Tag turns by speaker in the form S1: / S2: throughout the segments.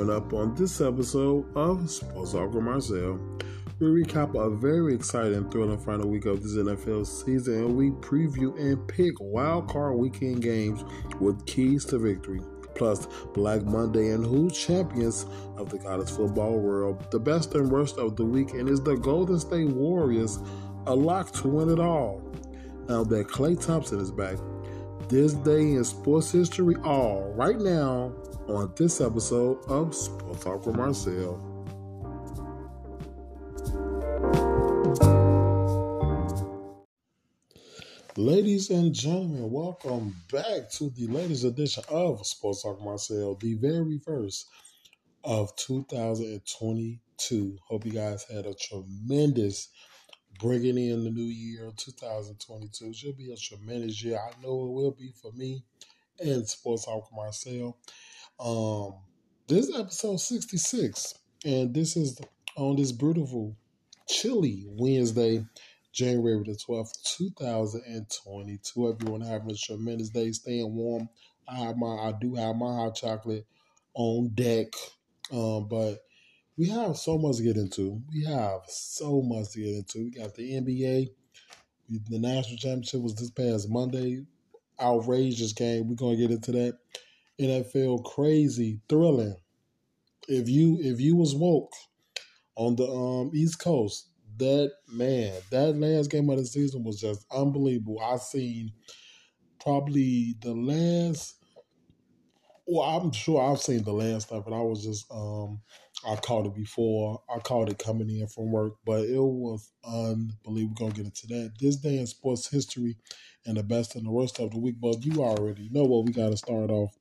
S1: Coming up on this episode of Sports Talk with Marcel, we recap a very exciting, thrilling final week of this NFL season, and we preview and pick wild card weekend games with keys to victory. Plus, Black Monday and who champions of the college football world. The best and worst of the week, and is the Golden State Warriors, a lock to win it all. Now that Klay Thompson is back, this day in sports history, all right now on this episode of Sports Talk with Marcel. Ladies and gentlemen, welcome back to the latest edition of Sports Talk Marcel, the very first of 2022. Hope you guys had a tremendous bringing in the new year 2022. Should be a tremendous year. I know it will be for me and Sports Talk Marcel. Um, this is episode 66, and this is on this beautiful, chilly Wednesday, January the 12th, 2022. Everyone having a tremendous day, staying warm. I have my I do have my hot chocolate on deck. Um, but we have so much to get into. We have so much to get into. We got the NBA. The national championship was this past Monday. Outrageous game. We're gonna get into that. NFL crazy, thrilling. If you if you was woke on the um East Coast, that man, that last game of the season was just unbelievable. I seen probably the last well, I'm sure I've seen the last stuff, but I was just um I caught it before. I caught it coming in from work, but it was unbelievable. We're gonna get into that. This day in sports history and the best and the worst of the week, but you already know what we gotta start off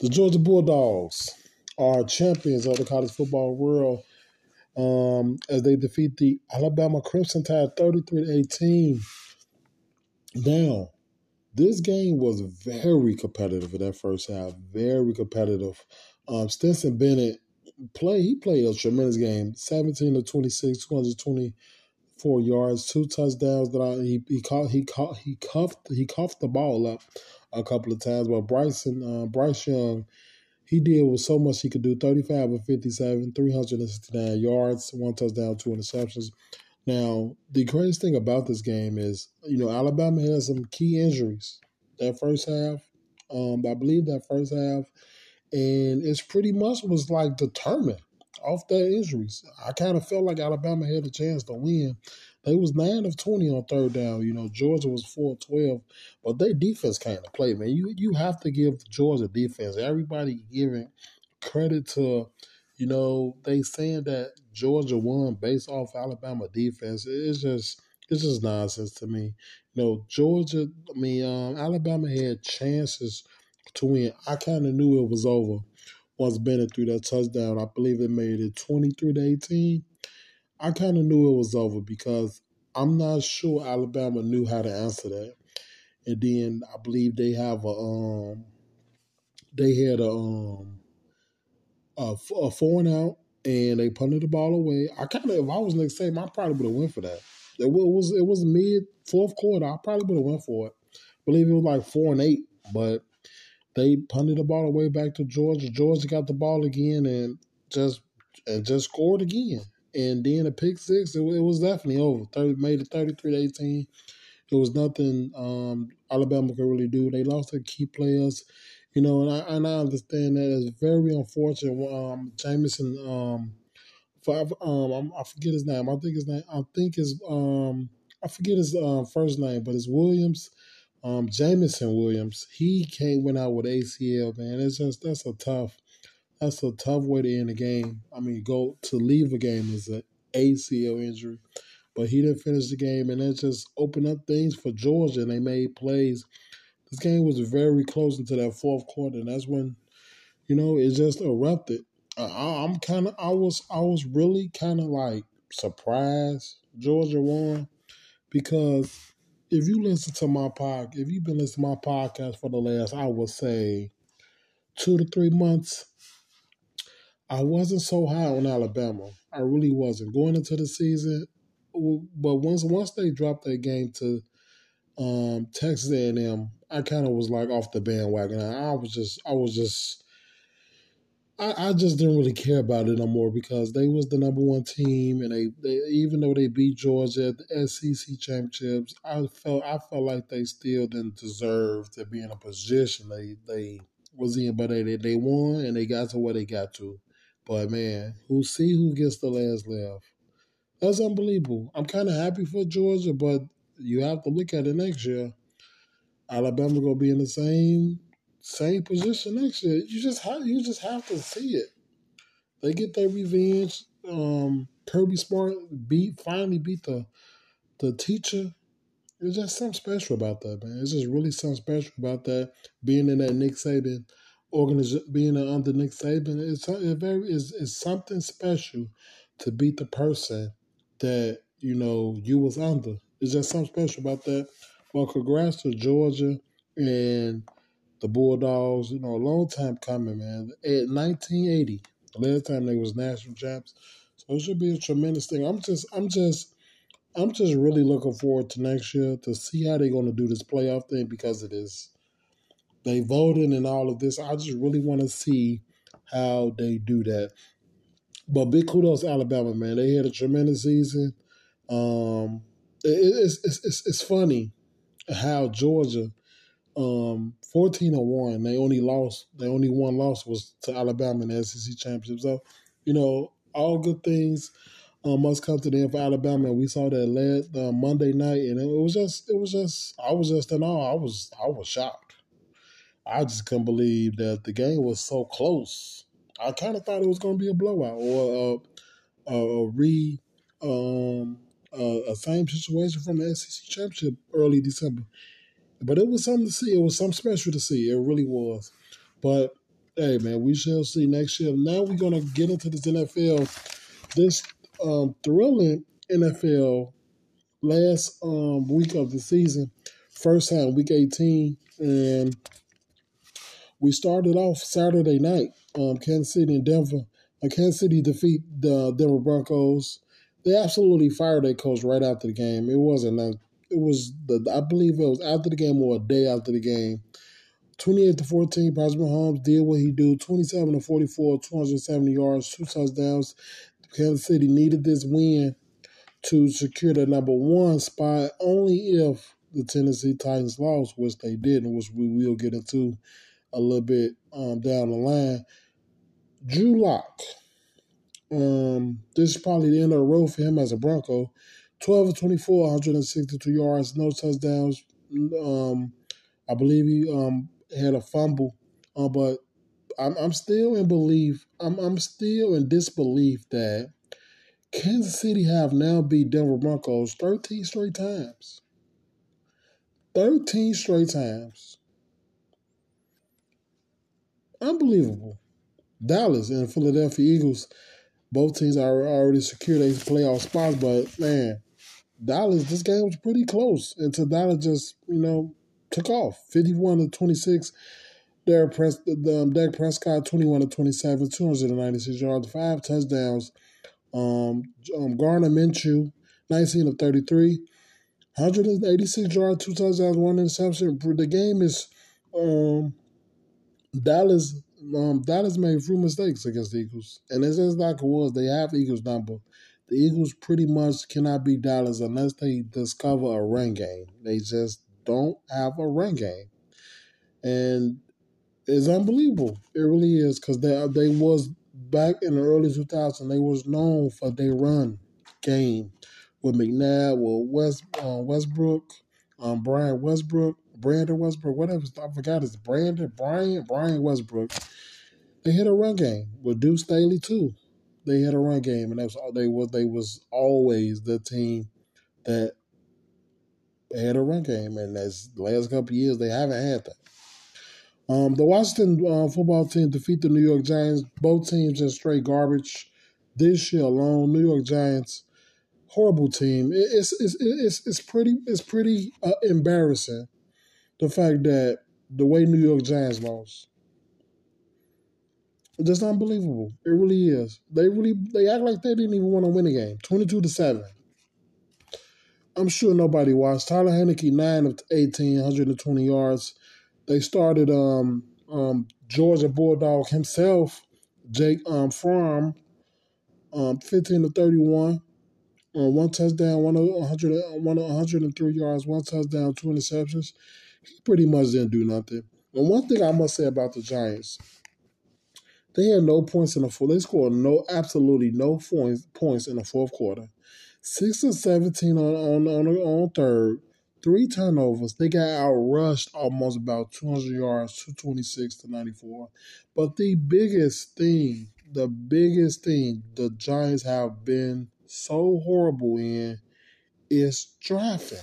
S1: the Georgia Bulldogs are champions of the college football world um, as they defeat the Alabama Crimson Tide 33 to 18. Now, this game was very competitive in that first half. Very competitive. Um, Stetson Bennett play he played a tremendous game. 17 to 26, 224 yards, two touchdowns that I, he he caught he caught he cuffed he cuffed the ball up a couple of times. But Bryson, uh, Bryce Young, he did with so much he could do 35 of 57, 369 yards, one touchdown, two interceptions. Now, the craziest thing about this game is, you know, Alabama had some key injuries that first half. Um, I believe that first half, and it's pretty much was like determined off their injuries. I kind of felt like Alabama had a chance to win, they was nine of twenty on third down. You know, Georgia was four twelve, but their defense came to play, man. You you have to give Georgia defense. Everybody giving credit to, you know, they saying that Georgia won based off Alabama defense. It's just it's just nonsense to me. You know, Georgia. I mean, um, Alabama had chances to win. I kind of knew it was over once Bennett threw that touchdown. I believe it made it twenty three to eighteen. I kind of knew it was over because I'm not sure Alabama knew how to answer that. And then I believe they have a um they had a um a, a four and out and they punted the ball away. I kind of if I was next same, I probably would have went for that. It was it was mid fourth quarter. I probably would have went for it. I believe it was like four and eight, but they punted the ball away back to Georgia. Georgia got the ball again and just and just scored again and then a pick six, it, it was definitely over. 30, made it 33 to 18. It was nothing um, Alabama could really do. They lost their key players, you know, and I, and I understand that it's very unfortunate. Um, Jameson, um, five, um, I forget his name. I think his name, I think his, um, I forget his uh, first name, but it's Williams. Um, Jameson Williams, he came went out with ACL, man. It's just that's a tough that's a tough way to end a game. I mean, go to leave a game is an ACL injury, but he didn't finish the game, and that just opened up things for Georgia, and they made plays. This game was very close into that fourth quarter, and that's when, you know, it just erupted. I, I'm kind of, I was, I was really kind of like surprised Georgia won because if you listen to my pod, if you've been listening to my podcast for the last, I would say, two to three months, I wasn't so high on Alabama. I really wasn't going into the season. But once once they dropped that game to um, Texas A&M, I kind of was like off the bandwagon. I was just I was just I, I, just didn't really care about it no more because they was the number one team, and they, they even though they beat Georgia at the SEC championships, I felt I felt like they still didn't deserve to be in a position they they was in, but they they won and they got to where they got to. But man, who see who gets the last laugh? That's unbelievable. I'm kind of happy for Georgia, but you have to look at it next year. Alabama gonna be in the same same position next year. You just have you just have to see it. They get their revenge. Um, Kirby Smart beat finally beat the the teacher. It's just something special about that, man. It's just really something special about that. Being in that Nick Saban organization, being under Nick Saban, it's it very is is something special to beat the person that you know you was under. It's just something special about that. Well, congrats to Georgia and the Bulldogs. You know, a long time coming, man. At 1980, the last time they was national champs, so it should be a tremendous thing. I'm just, I'm just, I'm just really looking forward to next year to see how they're going to do this playoff thing because it is. They voted and all of this. I just really want to see how they do that. But big kudos Alabama, man. They had a tremendous season. Um, it, it's, it's, it's, it's funny how Georgia um 14 or 1 they only lost they only one loss was to alabama in the sec championship. So you know all good things um, must come to the end for alabama. And we saw that last uh, monday night and it was just it was just i was just in awe. I was i was shocked. I just couldn't believe that the game was so close. I kind of thought it was going to be a blowout or a, a, a re um a same situation from the sec championship early december but it was something to see. It was something special to see. It really was. But hey, man, we shall see next year. Now we're gonna get into this NFL, this um, thrilling NFL last um, week of the season, first time week eighteen, and we started off Saturday night. Um, Kansas City and Denver. Uh, Kansas City defeat the Denver Broncos. They absolutely fired their coach right after the game. It wasn't it was the I believe it was after the game or a day after the game. 28 to 14, Patrick Mahomes did what he do. 27 to 44, 270 yards, two touchdowns. Kansas City needed this win to secure the number one spot only if the Tennessee Titans lost, which they didn't, which we will get into a little bit um, down the line. Drew Lock. Um, this is probably the end of the road for him as a Bronco. 12 of 24, 162 yards, no touchdowns. Um, I believe he um, had a fumble, uh, but I'm, I'm still in belief. I'm, I'm still in disbelief that Kansas City have now beat Denver Broncos 13 straight times. 13 straight times. Unbelievable. Dallas and Philadelphia Eagles, both teams are already secured a playoff spots, but man, Dallas, this game was pretty close until Dallas just, you know, took off. 51 to 26. Dak, Pres- um, Dak Prescott, 21 to 27, 296 yards, five touchdowns. Um, um, Gardner Minshew, 19 of 33, 186 yards, two touchdowns, one interception. The game is um, Dallas. Um, Dallas made few mistakes against the Eagles, and as it's just like it was. They have Eagles number the Eagles pretty much cannot beat Dallas unless they discover a run game. They just don't have a run game, and it's unbelievable. It really is because they they was back in the early 2000s. They was known for their run game with McNabb, with West uh, Westbrook, um, Brian Westbrook, Brandon Westbrook, whatever. I forgot his Brandon Brian Brian Westbrook. They hit a run game with Deuce Staley too they had a run game, and that's all they was. They was always the team that had a run game, and as the last couple years they haven't had that. Um, the Washington uh, football team defeat the New York Giants. Both teams just straight garbage. This year alone, New York Giants, horrible team. It, it's, it's it's it's pretty it's pretty uh, embarrassing the fact that the way New York Giants lost. Just unbelievable. It really is. They really they act like they didn't even want to win the game. Twenty two to seven. I'm sure nobody watched. Tyler Heinicke, 9 of 18, 120 yards. They started um, um, Georgia Bulldog himself, Jake um, Fromm, um, 15 to 31, uh, one touchdown, one 100, 103 yards, one touchdown, two interceptions. He pretty much didn't do nothing. And one thing I must say about the Giants, they had no points in the fourth. They scored no, absolutely no points points in the fourth quarter. Six and seventeen on on on, on third, three turnovers. They got outrushed almost about two hundred yards, two twenty six to ninety four. But the biggest thing, the biggest thing the Giants have been so horrible in is drafting.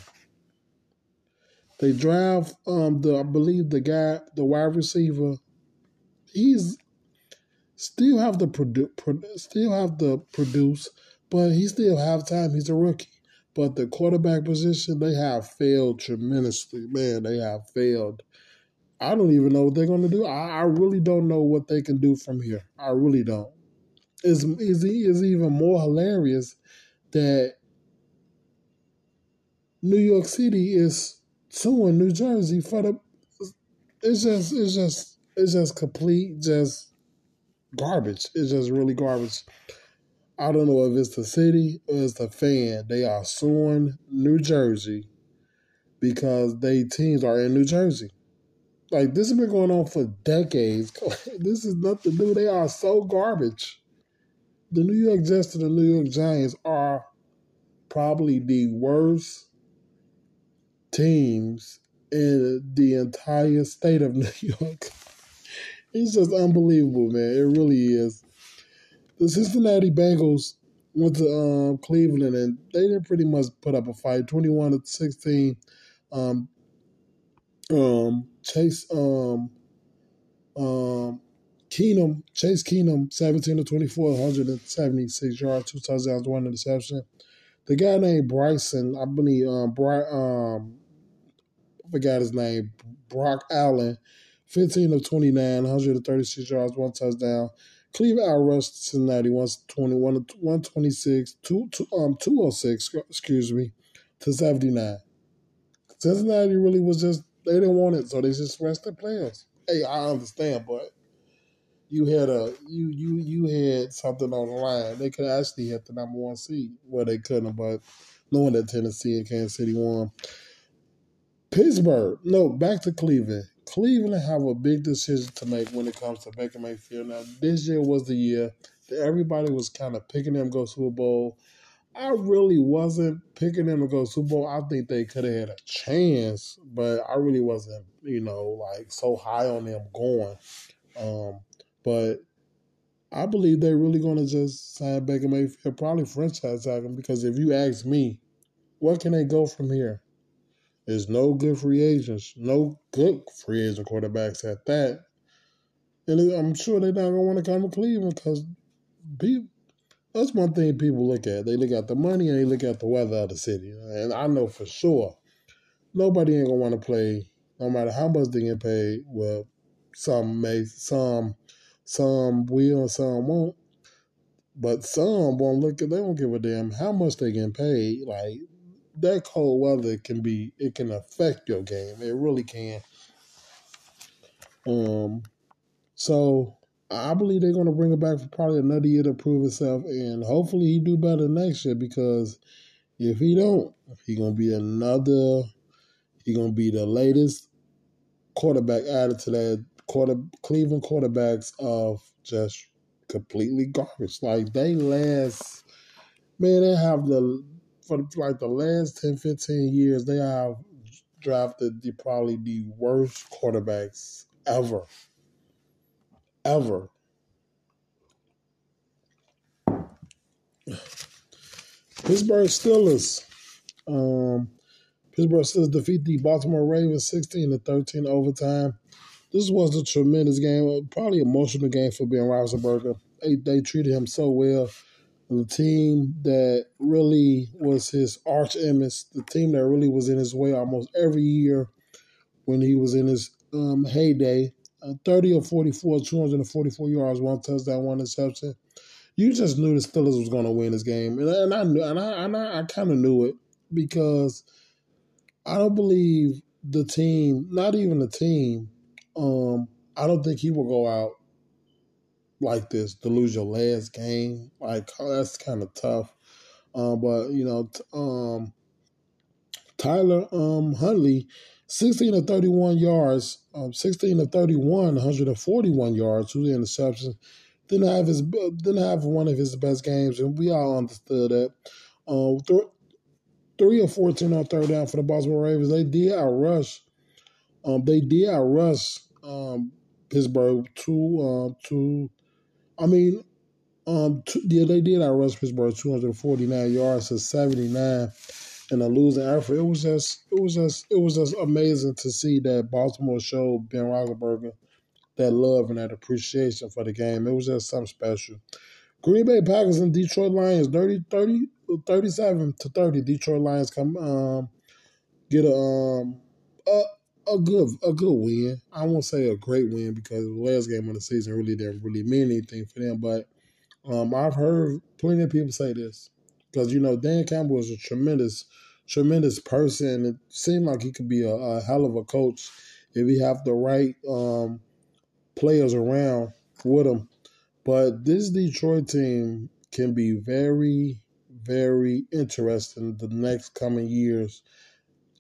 S1: They draft um the I believe the guy the wide receiver. He's still have the produ- pro- still have the produce, but he still have time. He's a rookie. But the quarterback position, they have failed tremendously. Man, they have failed. I don't even know what they're going to do. I, I really don't know what they can do from here. I really don't. Is is is even more hilarious that New York City is suing New Jersey for the. It's just it's just it's just complete just garbage. It's just really garbage. I don't know if it's the city or it's the fan. They are suing New Jersey because they teams are in New Jersey. Like this has been going on for decades. this is nothing new. They are so garbage. The New York Jets and the New York Giants are probably the worst teams in the entire state of New York. It's just unbelievable, man. It really is. The Cincinnati Bengals went to um, Cleveland and they didn't pretty much put up a fight, twenty-one to sixteen. Um, um, Chase um, um, Keenum, Chase Keenum, seventeen to 24, 176 yards, two touchdowns, one interception. The guy named Bryson, I believe, um, Bry, um, I forgot his name, Brock Allen, 15 of 29, 136 yards, one touchdown. Cleveland outrushed Cincinnati 121, 126, two, two, um, 206, excuse me, to 79. Cincinnati really was just, they didn't want it, so they just rest their players. Hey, I understand, but you had a you you you had something on the line. They could actually hit the number one seed. Well, they couldn't, but knowing that Tennessee and Kansas City won. Pittsburgh, no, back to Cleveland. Cleveland have a big decision to make when it comes to Baker Mayfield. Now, this year was the year that everybody was kind of picking them to go Super Bowl. I really wasn't picking them to go Super Bowl. I think they could have had a chance, but I really wasn't, you know, like so high on them going. Um, but I believe they're really going to just sign Baker Mayfield, probably franchise tag him, because if you ask me, what can they go from here? There's no good free agents, no good free agent quarterbacks at that. And I'm sure they're not to want to come to Cleveland because people, that's one thing people look at. They look at the money and they look at the weather of the city. And I know for sure nobody ain't to want to play, no matter how much they get paid. Well, some may, some, some will some won't. But some won't look at, they won't give a damn how much they get paid. Like, that cold weather can be it can affect your game. It really can. Um, so I believe they're going to bring it back for probably another year to prove itself, and hopefully he do better next year. Because if he don't, he gonna be another. He gonna be the latest quarterback added to that quarter Cleveland quarterbacks of just completely garbage. Like they last, man, they have the for like the last 10, 15 years, they have drafted the probably the worst quarterbacks ever. Ever. Pittsburgh Steelers. Um, Pittsburgh Steelers defeat the Baltimore Ravens 16 to 13 overtime. This was a tremendous game, probably emotional game for Ben Roethlisberger. They, they treated him so well the team that really was his arch nemesis, the team that really was in his way almost every year when he was in his um, heyday. Uh, 30 or 44, 244 yards, one touchdown, one interception. You just knew the Steelers was going to win this game, and, and I knew, and I, and I, I kind of knew it because I don't believe the team, not even the team. Um, I don't think he will go out like this to lose your last game. Like that's kind of tough. Um, but you know, um, Tyler um, Huntley, sixteen of thirty-one yards, um, sixteen of 31, 141 yards, two interceptions. Didn't have his didn't have one of his best games, and we all understood that. Um, th- three or fourteen on third down for the Baltimore Ravens. They did outrush. Um, they did outrush um, Pittsburgh two um two. I mean, um, two, yeah, they did outrush Pittsburgh two hundred forty nine yards to seventy nine in a losing effort. It was just, it was just, it was just amazing to see that Baltimore showed Ben Roethlisberger that love and that appreciation for the game. It was just something special. Green Bay Packers and Detroit Lions 30, 30 37 to 30. Detroit Lions come um, get a um a, a good a good win. I won't say a great win because the last game of the season really didn't really mean anything for them. But um, I've heard plenty of people say this because you know Dan Campbell is a tremendous tremendous person. It seemed like he could be a, a hell of a coach if he have the right um, players around with him. But this Detroit team can be very, very interesting the next coming years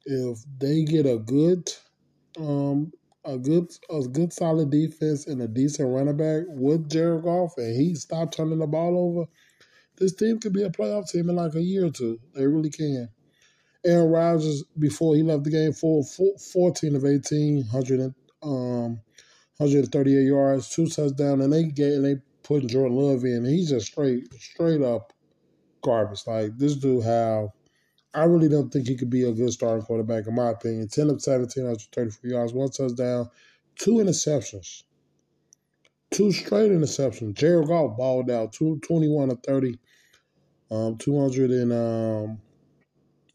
S1: if they get a good, um, a good, a good solid defense and a decent running back with Jared Goff, and he stop turning the ball over. This team could be a playoff team in like a year or two. They really can. Aaron Rodgers, before he left the game, for 14 of 18, 100 um, 138 yards, two touchdowns, and they get and they put Jordan Love in. he's just straight straight up garbage. Like this dude have I really don't think he could be a good starting quarterback in my opinion. 10 of 17, 134 yards, one touchdown, two interceptions. Two straight interceptions. Jared Goff balled out, two, 21 of 30, um, 238 um,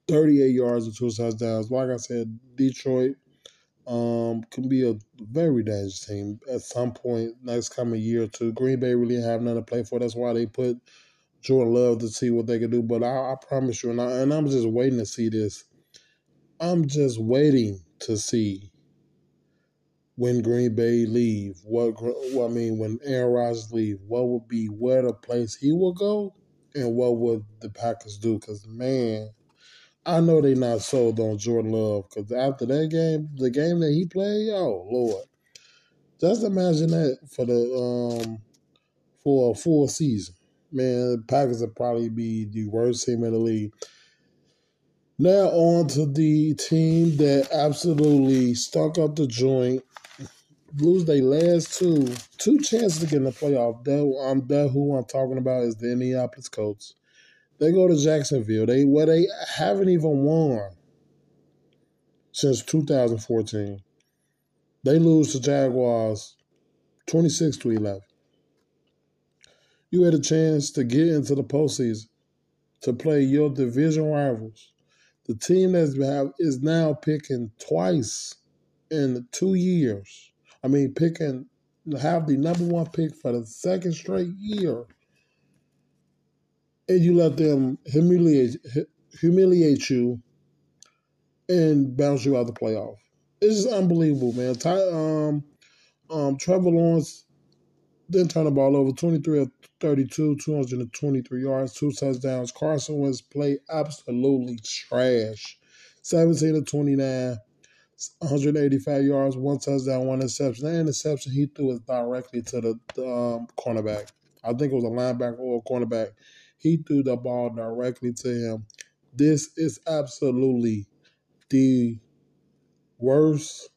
S1: yards and two touchdowns. Like I said, Detroit um, can be a very dangerous team at some point next coming year or two. Green Bay really have nothing to play for. That's why they put Jordan Love to see what they can do. But I, I promise you, and, I, and I'm just waiting to see this. I'm just waiting to see when Green Bay leave. What, what I mean, when Aaron Rodgers leave, what would be where the place he will go, and what would the Packers do? Because man, I know they not sold on Jordan Love because after that game, the game that he played, oh Lord, just imagine that for the um for a full season. Man, Packers would probably be the worst team in the league. Now on to the team that absolutely stuck up the joint, lose their last two, two chances to get in the playoff. That I'm that who I'm talking about is the Indianapolis Colts. They go to Jacksonville. They where they haven't even won since 2014. They lose to Jaguars 26 to 11. You had a chance to get into the postseason to play your division rivals. The team that is now picking twice in two years. I mean, picking have the number one pick for the second straight year and you let them humiliate humiliate you and bounce you out of the playoff. It's just unbelievable, man. Um, um, Trevor Lawrence didn't turn the ball over 23 of 32, 223 yards, two touchdowns. Carson Wentz played absolutely trash. 17 of 29, 185 yards, one touchdown, one interception. That interception he threw was directly to the, the um, cornerback. I think it was a linebacker or a cornerback. He threw the ball directly to him. This is absolutely the worst.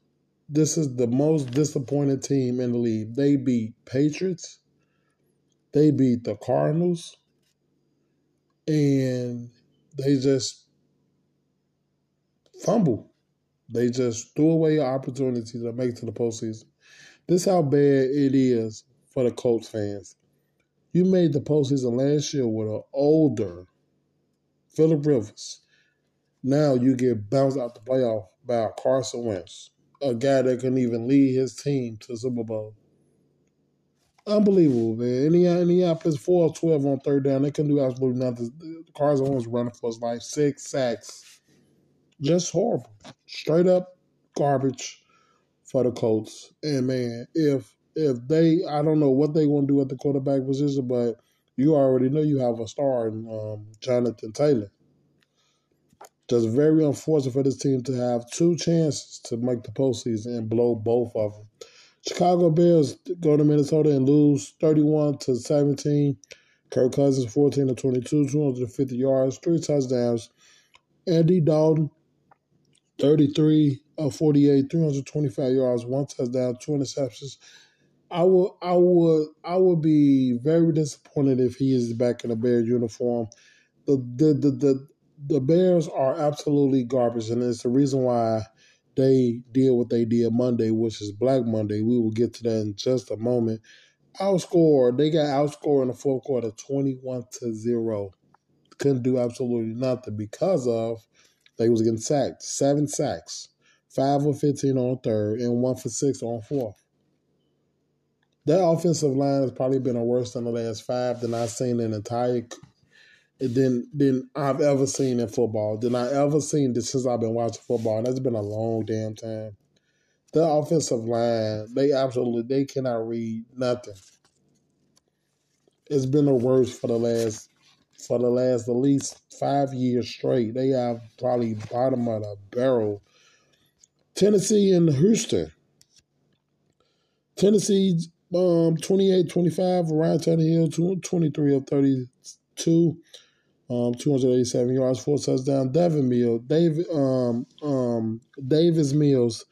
S1: This is the most disappointed team in the league. They beat Patriots. They beat the Cardinals. And they just fumble. They just threw away an opportunity to make to the postseason. This is how bad it is for the Colts fans. You made the postseason last year with an older Philip Rivers. Now you get bounced out the playoff by Carson Wentz, a guy that couldn't even lead his team to Super Bowl. Unbelievable, man. Any Indianapolis 4 12 on third down. They couldn't do absolutely nothing. Carson Wentz running for his life. Six sacks. Just horrible. Straight up garbage for the Colts. And man, if if they, I don't know what they to do at the quarterback position, but you already know you have a star in um, Jonathan Taylor. Just very unfortunate for this team to have two chances to make the postseason and blow both of them. Chicago Bears go to Minnesota and lose 31 to 17. Kirk Cousins 14 to 22, 250 yards, three touchdowns. Andy Dalton 33 of 48, 325 yards, one touchdown, two interceptions. I would I would I would be very disappointed if he is back in a Bear uniform. The the the the, the Bears are absolutely garbage, and it's the reason why they did what they did Monday, which is Black Monday. We will get to that in just a moment. Outscored, they got outscored in the fourth quarter, twenty-one to zero. Couldn't do absolutely nothing because of they was getting sacked. Seven sacks, five of fifteen on third, and one for six on fourth. That offensive line has probably been a worse than the last five than I've seen in entire than than I've ever seen in football. Than I ever seen this since I've been watching football, and that's been a long damn time. The offensive line, they absolutely they cannot read nothing. It's been the worst for the last for the last at least five years straight. They have probably bottom of the barrel. Tennessee and Houston. Tennessee um 28 25 Ryan Tannehill 23 of 32 um 287 yards four touchdowns. Devin Mills David um um Davis Mills.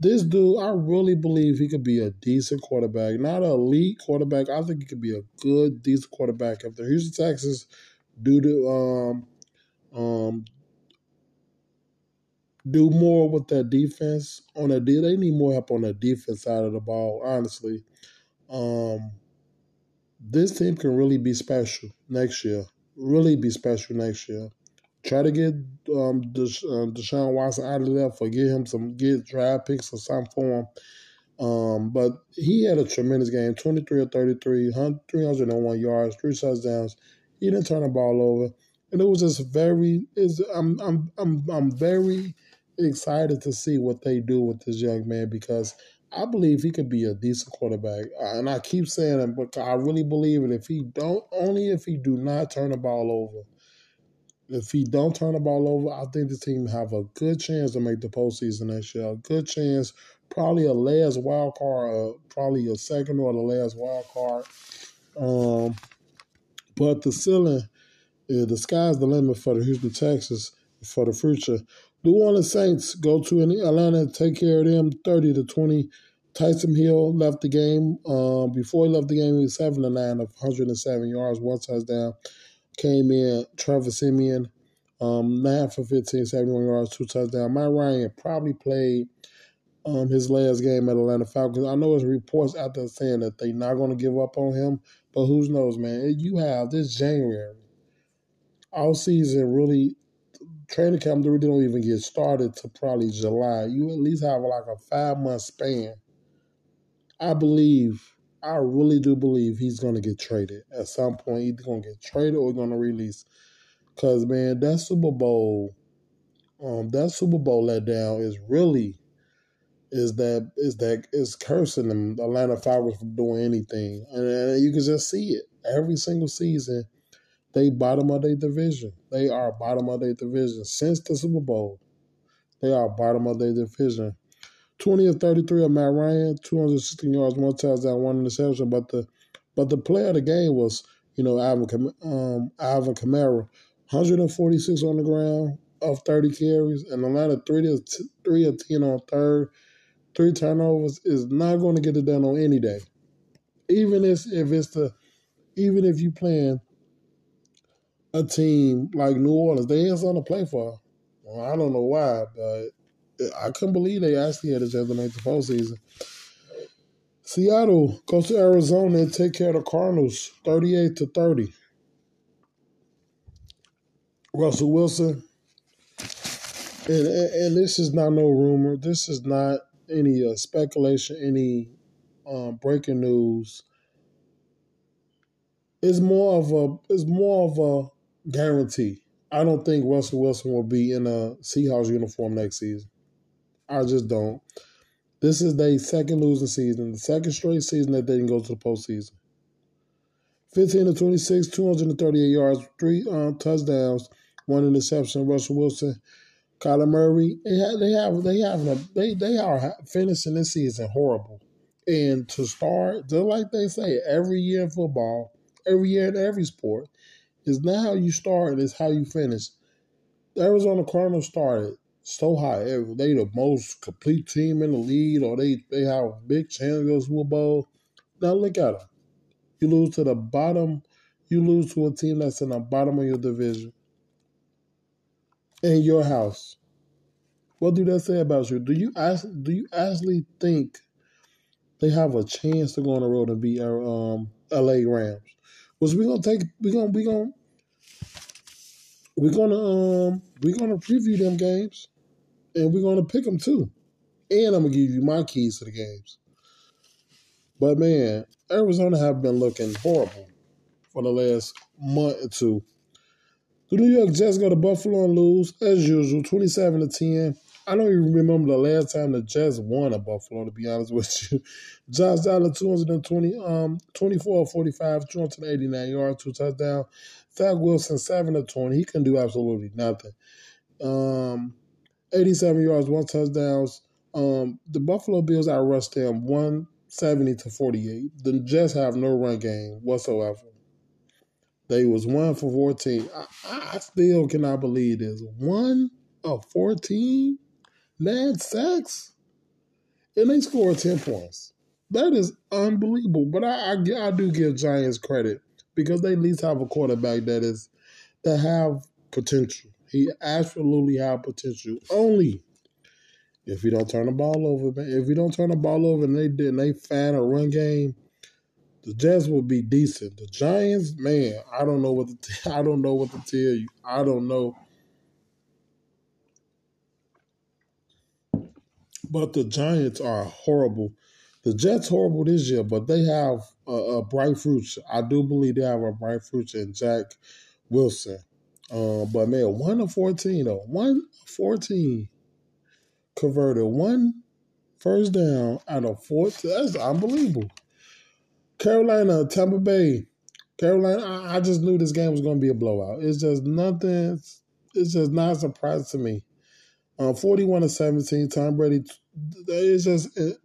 S1: This dude I really believe he could be a decent quarterback not an elite quarterback. I think he could be a good decent quarterback if the Houston Texans do to um um do more with that defense on a they need more help on the defense side of the ball honestly. Um, this team can really be special next year. Really be special next year. Try to get um, Desha- uh, Deshaun Watson out of there for get him some get draft picks or something for him. Um, but he had a tremendous game 23 or 33, 301 yards, three touchdowns. He didn't turn the ball over. And it was just very, is I'm, I'm, I'm, I'm very excited to see what they do with this young man because I believe he could be a decent quarterback, uh, and I keep saying it, but I really believe it. If he don't, only if he do not turn the ball over. If he don't turn the ball over, I think the team have a good chance to make the postseason next year. A good chance, probably a last wild card, uh, probably a second or the last wild card. Um, but the ceiling, uh, the sky's the limit for the Houston Texans for the future. New Orleans Saints go to Atlanta, take care of them, thirty to twenty. Taysom Hill left the game. Uh, before he left the game, he was seven to nine of 107 yards, one touchdown. Came in Trevor Siemian, um, nine for 15, 71 yards, two touchdowns. Matt Ryan probably played um, his last game at Atlanta Falcons. I know there's reports out there saying that they're not going to give up on him, but who knows, man? You have this January, all season really training camp really don't even get started to probably July. You at least have like a five month span. I believe, I really do believe he's to get traded at some point. Either going to get traded or to release. Because man, that Super Bowl, um, that Super Bowl letdown is really is that is that is cursing them Atlanta Falcons from doing anything, and, and you can just see it every single season they bottom of their division. They are bottom of their division since the Super Bowl. They are bottom of their division. 20 of 33 of Matt Ryan, 216 yards, one touchdown, one interception. But the but the player of the game was, you know, Alvin, um, Alvin Kamara, 146 on the ground of 30 carries, and Atlanta three of three of 10 on third, three turnovers is not going to get it done on any day. Even if if it's the even if you playing a team like New Orleans. They ain't something to play for. Well, I don't know why, but I couldn't believe they actually had a chance to make the postseason. Seattle goes to Arizona and take care of the Cardinals, thirty-eight to thirty. Russell Wilson, and, and this is not no rumor. This is not any uh, speculation, any um, breaking news. It's more of a it's more of a guarantee. I don't think Russell Wilson will be in a Seahawks uniform next season. I just don't. This is their second losing season, the second straight season that they didn't go to the postseason. 15 to 26, 238 yards, three um, touchdowns, one interception. Russell Wilson, Kyler Murray, they have they have they have they they are finishing this season horrible. And to start, just like they say, every year in football, every year in every sport, is not how you start, it's how you finish. The Arizona Cardinals started so high. They the most complete team in the league, or they, they have big chance to go Super Bowl. Now look at them. You lose to the bottom. You lose to a team that's in the bottom of your division. In your house. What do that say about you? Do you do you actually think they have a chance to go on the road and beat our um, LA Rams? Was we gonna take we gonna we gonna we're gonna um we're gonna preview them games and we're gonna pick them too. And I'm gonna give you my keys to the games. But man, Arizona have been looking horrible for the last month or two. The New York Jets go to Buffalo and lose as usual, twenty-seven to ten. I don't even remember the last time the Jets won a Buffalo, to be honest with you. Josh Allen, 220, um, 24 45, 289 yards, two touchdowns. Zach Wilson, 7 of 20. He can do absolutely nothing. Um, 87 yards, one touchdowns. Um, the Buffalo Bills outrushed them 170 to 48. The Jets have no run game whatsoever. They was one for 14. I, I still cannot believe this. One of 14? Mad sacks? And they scored 10 points. That is unbelievable. But I, I, I do give Giants credit because they at least have a quarterback that is that have potential. He absolutely have potential. Only if you don't turn the ball over, man. If you don't turn the ball over and they did and they fan a run game, the Jets will be decent. The Giants, man, I don't know what to t- I don't know what to tell you. I don't know. But the Giants are horrible. The Jets horrible this year, but they have a, a bright future. I do believe they have a bright future in Jack Wilson. Uh, but man, one of fourteen though, one fourteen converted one first down out of fourteen. That's unbelievable. Carolina, Tampa Bay, Carolina. I, I just knew this game was going to be a blowout. It's just nothing. It's just not a surprise to me. Uh, Forty-one to seventeen. Tom Brady. It's just it,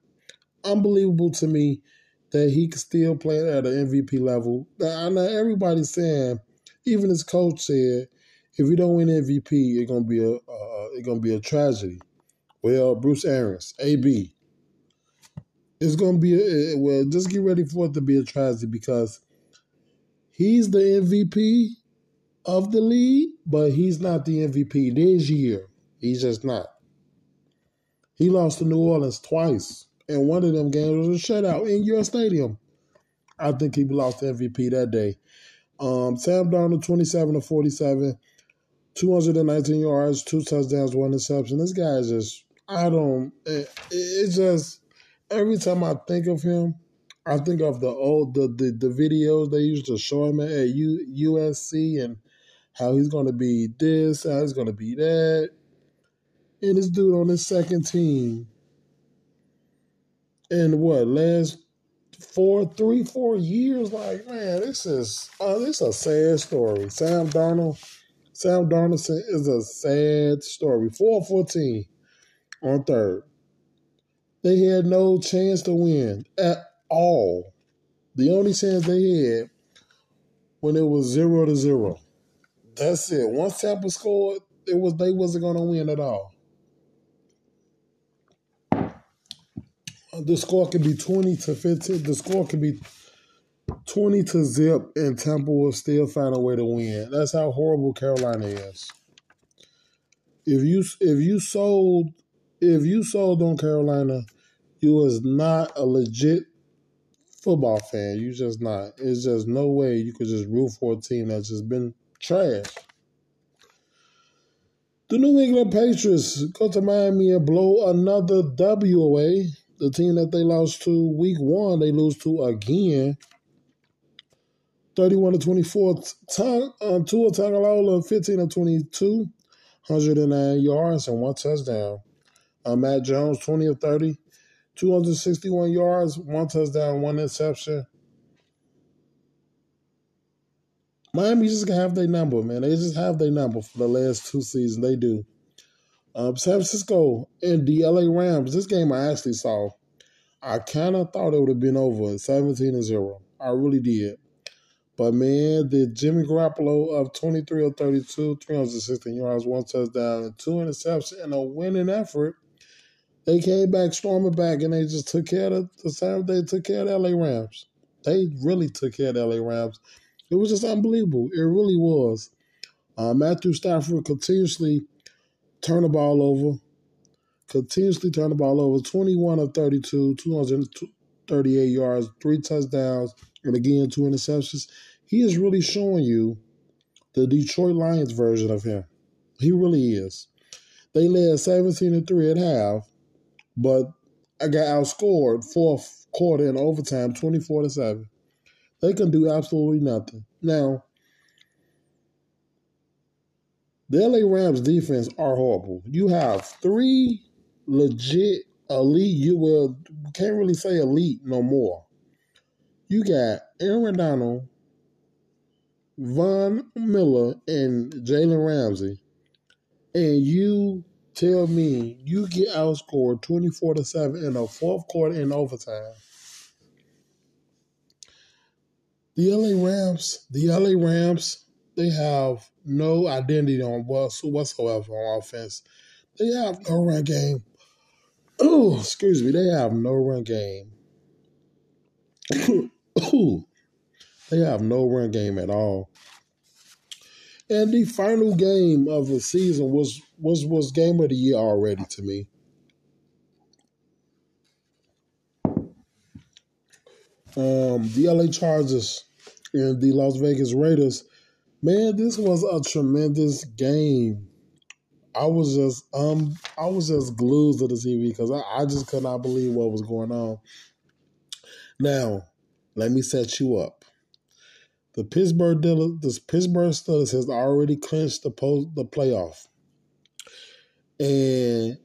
S1: unbelievable to me that he can still play at an MVP level. I know everybody's saying, even his coach said, if you don't win MVP, it's gonna be a uh, it's gonna be a tragedy. Well, Bruce Arians, AB, it's gonna be a, well. Just get ready for it to be a tragedy because he's the MVP of the league, but he's not the MVP this year. He's just not. He lost to New Orleans twice, and one of them games was a shutout in your stadium. I think he lost MVP that day. Um, Sam Darnold, 27 to 47, 219 yards, two touchdowns, one interception. This guy is just, I don't, it, it's just, every time I think of him, I think of the old, the, the, the videos they used to show him at U, USC and how he's going to be this, how he's going to be that. And this dude on his second team in what, last four, three, four years. Like, man, this is uh, this is a sad story. Sam Darnold, Sam Darnold is a sad story. Four fourteen on third. They had no chance to win at all. The only chance they had when it was zero to zero. That's it. Once Tampa scored, it was they wasn't gonna win at all. The score could be 20 to 15. The score could be 20 to zip, and Temple will still find a way to win. That's how horrible Carolina is. If you if you sold if you sold on Carolina, you was not a legit football fan. You just not. It's just no way you could just root for a team that's just been trash. The New England Patriots go to Miami and blow another W away the team that they lost to week one, they lose to again. 31 to 24. Tua Tagovailoa, 15 to 22, 109 yards and one touchdown. Uh, Mac Jones, 20 of 30, 261 yards, one touchdown, one interception. Miami just have their number, man. They just have their number for the last two seasons. They do. Um, San Francisco and the LA Rams. This game I actually saw. I kind of thought it would have been over 17 to 0. I really did. But man, the Jimmy Garoppolo of 23 or 32, 316 yards, one touchdown, and two interceptions, and a winning effort. They came back, storming back, and they just took care of the same. They took care of the LA Rams. They really took care of the LA Rams. It was just unbelievable. It really was. Uh, Matthew Stafford continuously turned the ball over, continuously turn the ball over. 21 of 32, 238 yards, three touchdowns, and again, two interceptions. He is really showing you the Detroit Lions version of him. He really is. They led 17 to 3 at half, but I got outscored fourth quarter in overtime 24 to 7. They can do absolutely nothing. Now, the LA Rams defense are horrible. You have three legit elite, you will can't really say elite no more. You got Aaron Donald, Von Miller, and Jalen Ramsey, and you tell me you get outscored twenty four to seven in the fourth quarter in overtime. The LA Rams, the LA Rams, they have no identity on whatsoever on offense. They have no run game. Oh, excuse me, they have no run game. They have no run game at all. And the final game of the season was was was game of the year already to me. Um, the LA Chargers and the Las Vegas Raiders. Man, this was a tremendous game. I was just um I was just glued to the TV because I, I just could not believe what was going on. Now, let me set you up. The Pittsburgh the Pittsburgh Steelers has already clinched the post, the playoff, and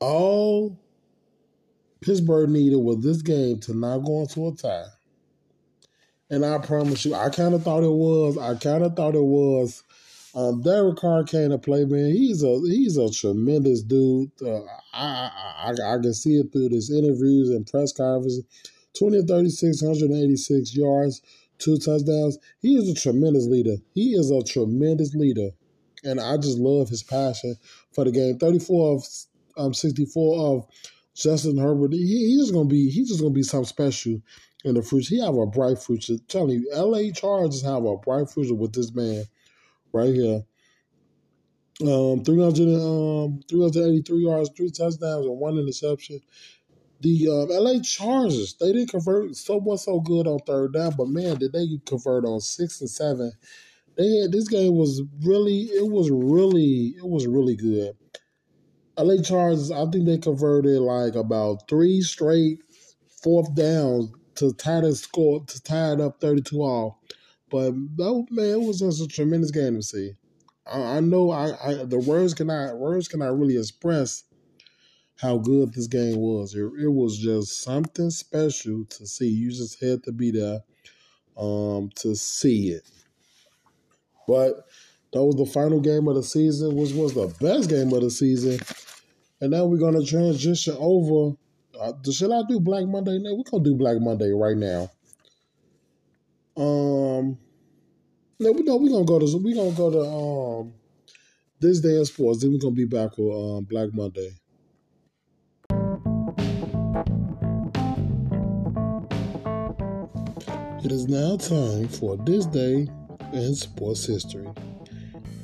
S1: all Pittsburgh needed was this game to not go into a tie. And I promise you, I kind of thought it was. I kind of thought it was um, Derek Carr came to play, man. He's a he's a tremendous dude. Uh, I, I, I can see it through his interviews and press conferences. 20 36, 186 yards, two touchdowns. He is a tremendous leader. He is a tremendous leader. And I just love his passion for the game. 34 of um, 64 of Justin Herbert. He, he's just gonna be he's just gonna be something special in the future. He have a bright future. Telling you, LA Chargers have a bright future with this man right here. Um, 300, um, 383 yards, three touchdowns, and one interception. The um, LA Chargers, they didn't convert so much so good on third down, but man, did they convert on six and seven. They had, this game was really, it was really, it was really good. LA Chargers, I think they converted like about three straight fourth downs to tie the score to tie it up thirty two all. But that man, it was just a tremendous game to see. I, I know I, I, the words cannot words cannot really express how good this game was. It, it was just something special to see. You just had to be there um, to see it. But that was the final game of the season, which was the best game of the season. And now we're gonna transition over. Uh, should I do Black Monday now? We're gonna do Black Monday right now. Um, no, we no, we're gonna go to we're gonna go to um this day of sports. Then we're gonna be back with um Black Monday. It is now time for this day in sports history.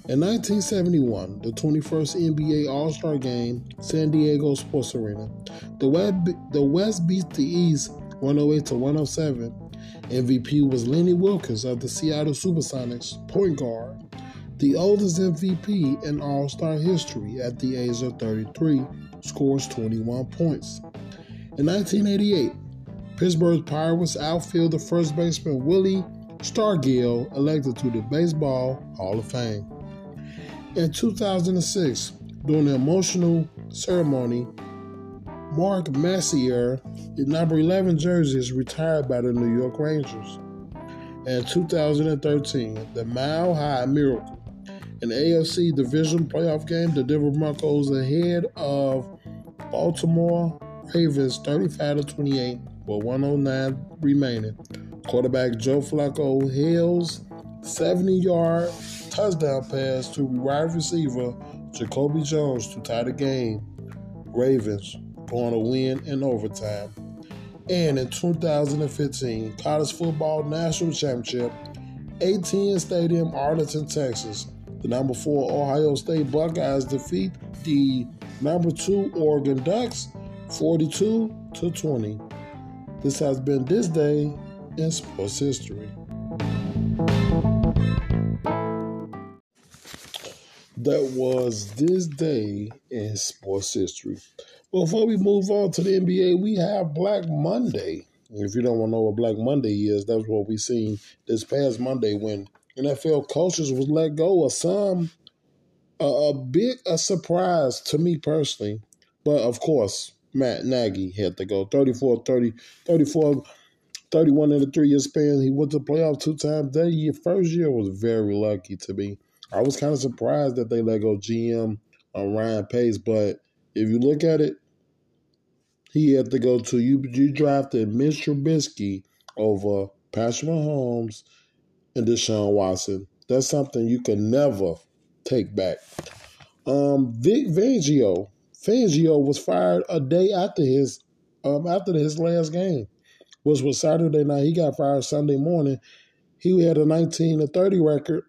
S1: In 1971, the 21st NBA All Star Game, San Diego Sports Arena, the West, the West beat the East 108 to 107 MVP was Lenny Wilkens of the Seattle Supersonics, point guard, the oldest MVP in All Star history at the age of 33, scores 21 points. In 1988, Pittsburgh Pirates outfielder first baseman Willie Stargell elected to the Baseball Hall of Fame. In 2006, during an emotional ceremony Mark Messier, the number 11 jersey, is retired by the New York Rangers. And 2013, the Mile High Miracle. An AFC Division playoff game, the Denver Broncos ahead of Baltimore Ravens 35 to 28 with 109 remaining. Quarterback Joe Flacco hails 70 yard touchdown pass to wide receiver Jacoby Jones to tie the game. Ravens going to win in overtime. And in 2015, College Football National Championship, AT&T Stadium, Arlington, Texas. The number four Ohio State Buckeyes defeat the number two Oregon Ducks 42 to 20. This has been this day in sports history. That was this day in sports history. Before we move on to the NBA, we have Black Monday. If you don't want to know what Black Monday is, that's what we seen this past Monday when NFL coaches was let go of some a, a bit a surprise to me personally. But of course, Matt Nagy had to go 34 30, 34 31 in the three year span. He went to playoff two times. That year, first year was very lucky to me. I was kind of surprised that they let go GM on Ryan Pace, but if you look at it, he had to go to you. You drafted Mitch Trubisky over Patrick Mahomes and Deshaun Watson. That's something you can never take back. Um, Vic Fangio, Fangio was fired a day after his um after his last game, which was Saturday night. He got fired Sunday morning. He had a 19 to 30 record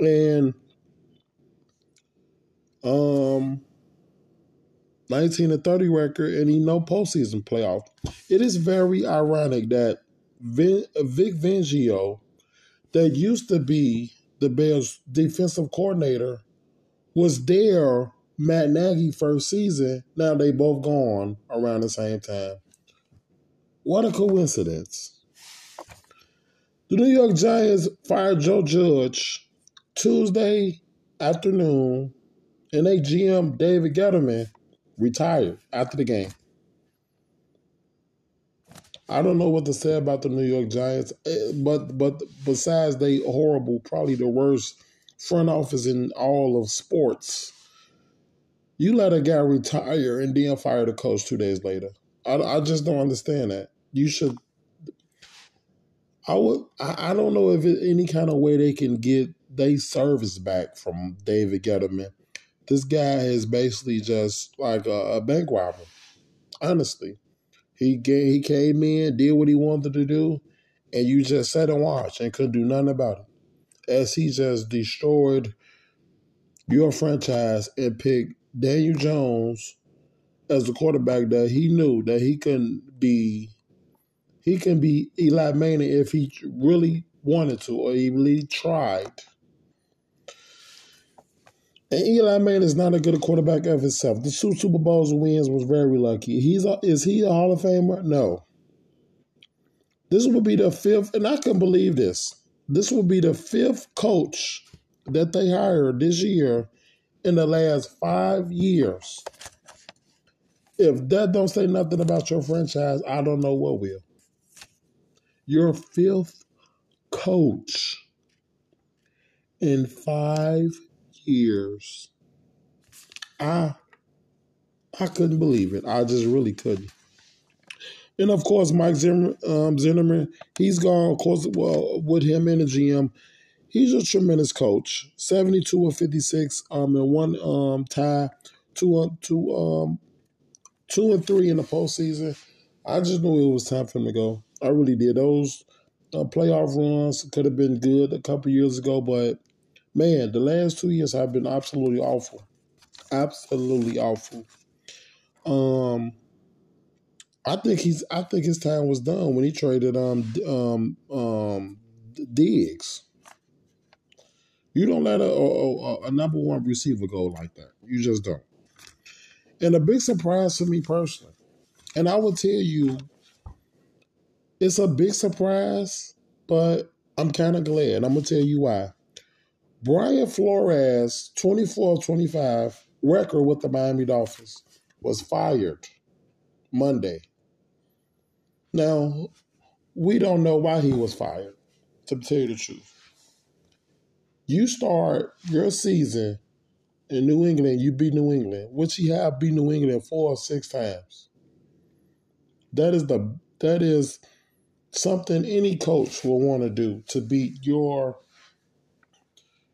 S1: and um 19 to 30 record and he no postseason playoff. It is very ironic that Vin, Vic Fangio, that used to be the Bears defensive coordinator, was there Matt Nagy first season. Now they both gone around the same time. What a coincidence. The New York Giants fired Joe Judge Tuesday afternoon, and they GM David Gettleman retired after the game. I don't know what to say about the New York Giants, eh, but but besides they horrible, probably the worst front office in all of sports. You let a guy retire and then fire the coach two days later. I, I just don't understand that. You should I would. I, I don't know if it, any kind of way they can get they service back from David Gettleman. This guy is basically just like a, a bank robber. Honestly, he gave, he came in, did what he wanted to do, and you just sat and watched and couldn't do nothing about it. As he just destroyed your franchise and picked Daniel Jones as the quarterback that he knew that he couldn't be he can be Eli Manning if he really wanted to or he really tried. And Eli Manning is not a good quarterback of himself. The two Super Bowls wins was very lucky. He's a, is he a Hall of Famer? No. This will be the fifth, and I can believe this. This will be the fifth coach that they hired this year in the last five years. If that don't say nothing about your franchise, I don't know what will your fifth coach in five years. I I couldn't believe it. I just really couldn't. And of course, Mike Zimmer, um, Zimmerman, he's gone. Of course, well, with him in the GM, he's a tremendous coach. Seventy-two or fifty-six, um, and one um tie, two, two, um, two and three in the postseason. I just knew it was time for him to go. I really did. Those uh, playoff runs could have been good a couple years ago, but man, the last two years have been absolutely awful. Absolutely awful. Um, I think he's. I think his time was done when he traded um um um Diggs. You don't let a, a, a number one receiver go like that. You just don't. And a big surprise to me personally, and I will tell you it's a big surprise, but I'm kind of glad. I'm going to tell you why. Brian Flores, 24 25, record with the Miami Dolphins, was fired Monday. Now, we don't know why he was fired, to tell you the truth. You start your season in New England, you beat New England, which he have beat New England four or six times. That is the that is something any coach will want to do to beat your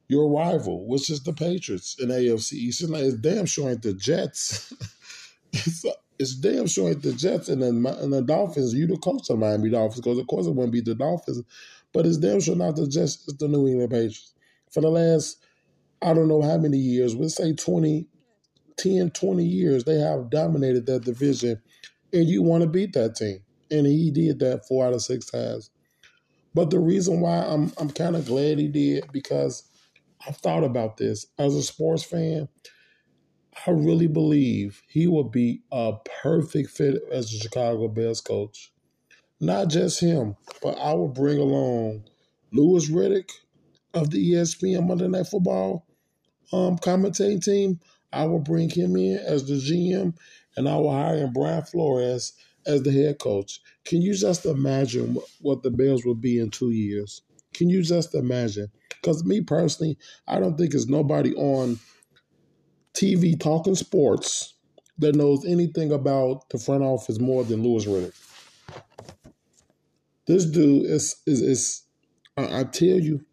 S1: your rival, which is the Patriots in AFC East. It's, it's damn sure ain't the Jets. it's, it's damn sure ain't the Jets and the, and the Dolphins. You the coach of the Miami Dolphins because of course it wouldn't be the Dolphins, but it's damn sure not the Jets. It's the New England Patriots. For the last I don't know how many years, let's say 20, 10, 20 years, they have dominated that division, and you want to beat that team. And he did that four out of six times. But the reason why I'm I'm kind of glad he did because I've thought about this as a sports fan. I really believe he would be a perfect fit as a Chicago Bears coach. Not just him, but I would bring along Louis Riddick of the ESPN Monday Night Football um, commentating team, I will bring him in as the GM, and I will hire Brian Flores as the head coach. Can you just imagine what the Bears will be in two years? Can you just imagine? Because me personally, I don't think there's nobody on TV talking sports that knows anything about the front office more than Louis Riddick. This dude is is is I, I tell you,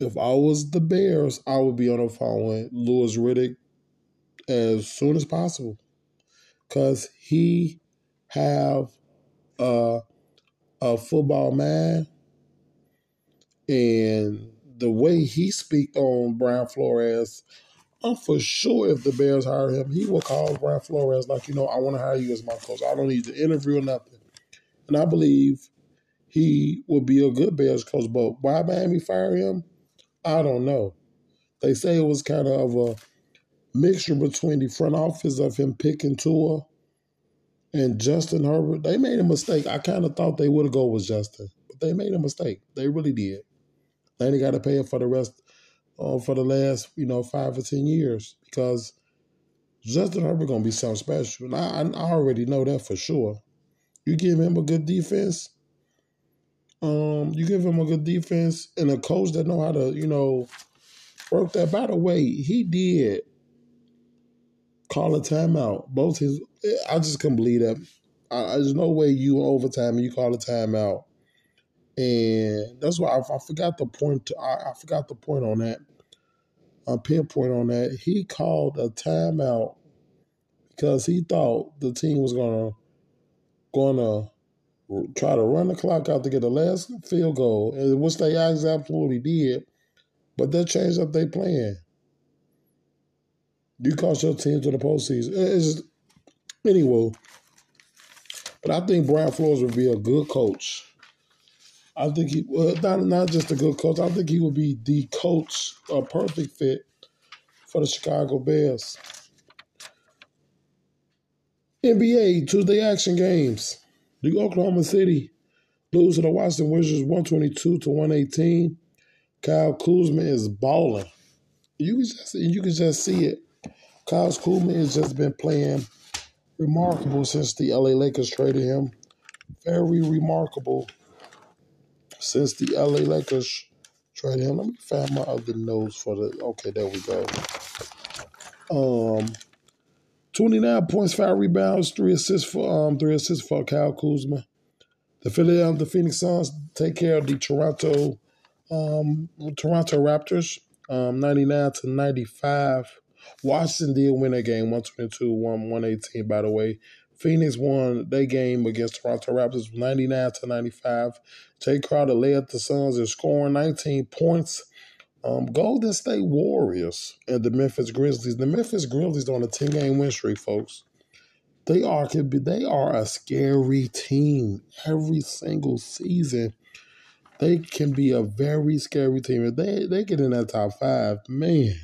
S1: if I was the Bears, I would be on the phone with Louis Riddick as soon as possible, cause he have a a football man, and the way he speak on Brian Flores, I'm for sure if the Bears hire him, he will call Brian Flores like, you know, I want to hire you as my coach. I don't need to interview or nothing, and I believe he would be a good Bears coach. But why Miami fire him? I don't know. They say it was kind of a mixture between the front office of him picking Tua and Justin Herbert. They made a mistake. I kind of thought they would have go with Justin, but they made a mistake. They really did. Then ain't got to pay it for the rest, uh, for the last you know five or ten years because Justin Herbert gonna be something special, and I, I already know that for sure. You give him a good defense, um, you give him a good defense and a coach that know how to, you know, work that. By the way, he did call a timeout. Both his, I just couldn't believe that. I, there's no way you overtime and you call a timeout, and that's why I, I forgot the point. I, I, forgot the point on that. A pinpoint on that. He called a timeout because he thought the team was gonna gonna try to run the clock out to get the last field goal, and which they absolutely did, but that changed up their plan. You cost your team to the postseason. It's anyway, but I think Brian Flores would be a good coach. I think he well, not not just a good coach. I think he would be the coach, a perfect fit for the Chicago Bears. NBA Tuesday action games. The Oklahoma City lose to the Washington Wizards 122 to 118. Kyle Kuzma is balling. You can just you can just see it. Kyle Kuzma has just been playing remarkable since the LA Lakers traded him. Very remarkable since the LA Lakers traded him. Let me find my other notes for the. Okay, there we go. Um, 29 points, five rebounds, three assists for um three assists for Kyle Kuzma. The Philadelphia the Phoenix Suns take care of the Toronto um Toronto Raptors, um 99 to 95. Washington did win that game 122 1 118 by the way. Phoenix won their game against Toronto Raptors 99 to 95. Jae Crowder led the Suns in scoring 19 points um, Golden State Warriors and the Memphis Grizzlies. The Memphis Grizzlies on a ten game win streak, folks. They are could be they are a scary team every single season. They can be a very scary team. If they they get in that top five, man,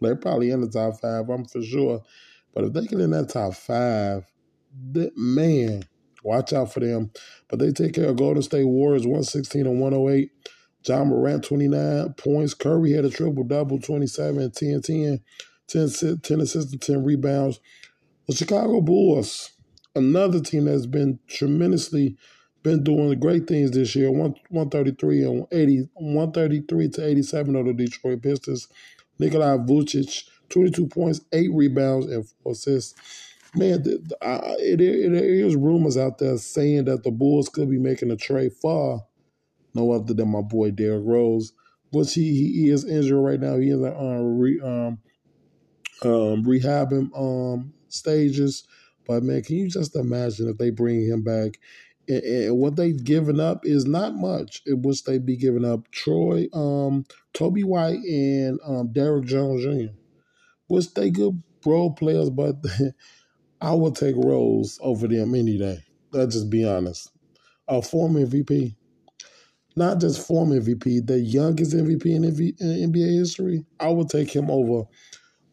S1: they're probably in the top five. I'm for sure. But if they get in that top five, man, watch out for them. But they take care of Golden State Warriors 116 and 108. Ja Morant, 29 points. Curry had a triple double, 27, 10, 10, 10, 10 assists, 10 rebounds. The Chicago Bulls, another team that's been tremendously been doing great things this year. One one thirty three and 80, 133 to eighty seven of the Detroit Pistons. Nikolai Vucic, twenty two points, eight rebounds, and four assists. Man, the, the, uh, it, it, there is rumors out there saying that the Bulls could be making a trade for no other than my boy Derrick Rose, which he, he is injured right now. He is uh, re, um, um, rehabbing um, stages. But man, can you just imagine if they bring him back? And, and what they've given up is not much. It was they'd be giving up Troy, um, Coby White, and um, Derrick Jones Jr. Which they good role players, but I would take Rose over them any day. Let's just be honest. A former MVP, not just former MVP, the youngest MVP in, NBA history. I would take him over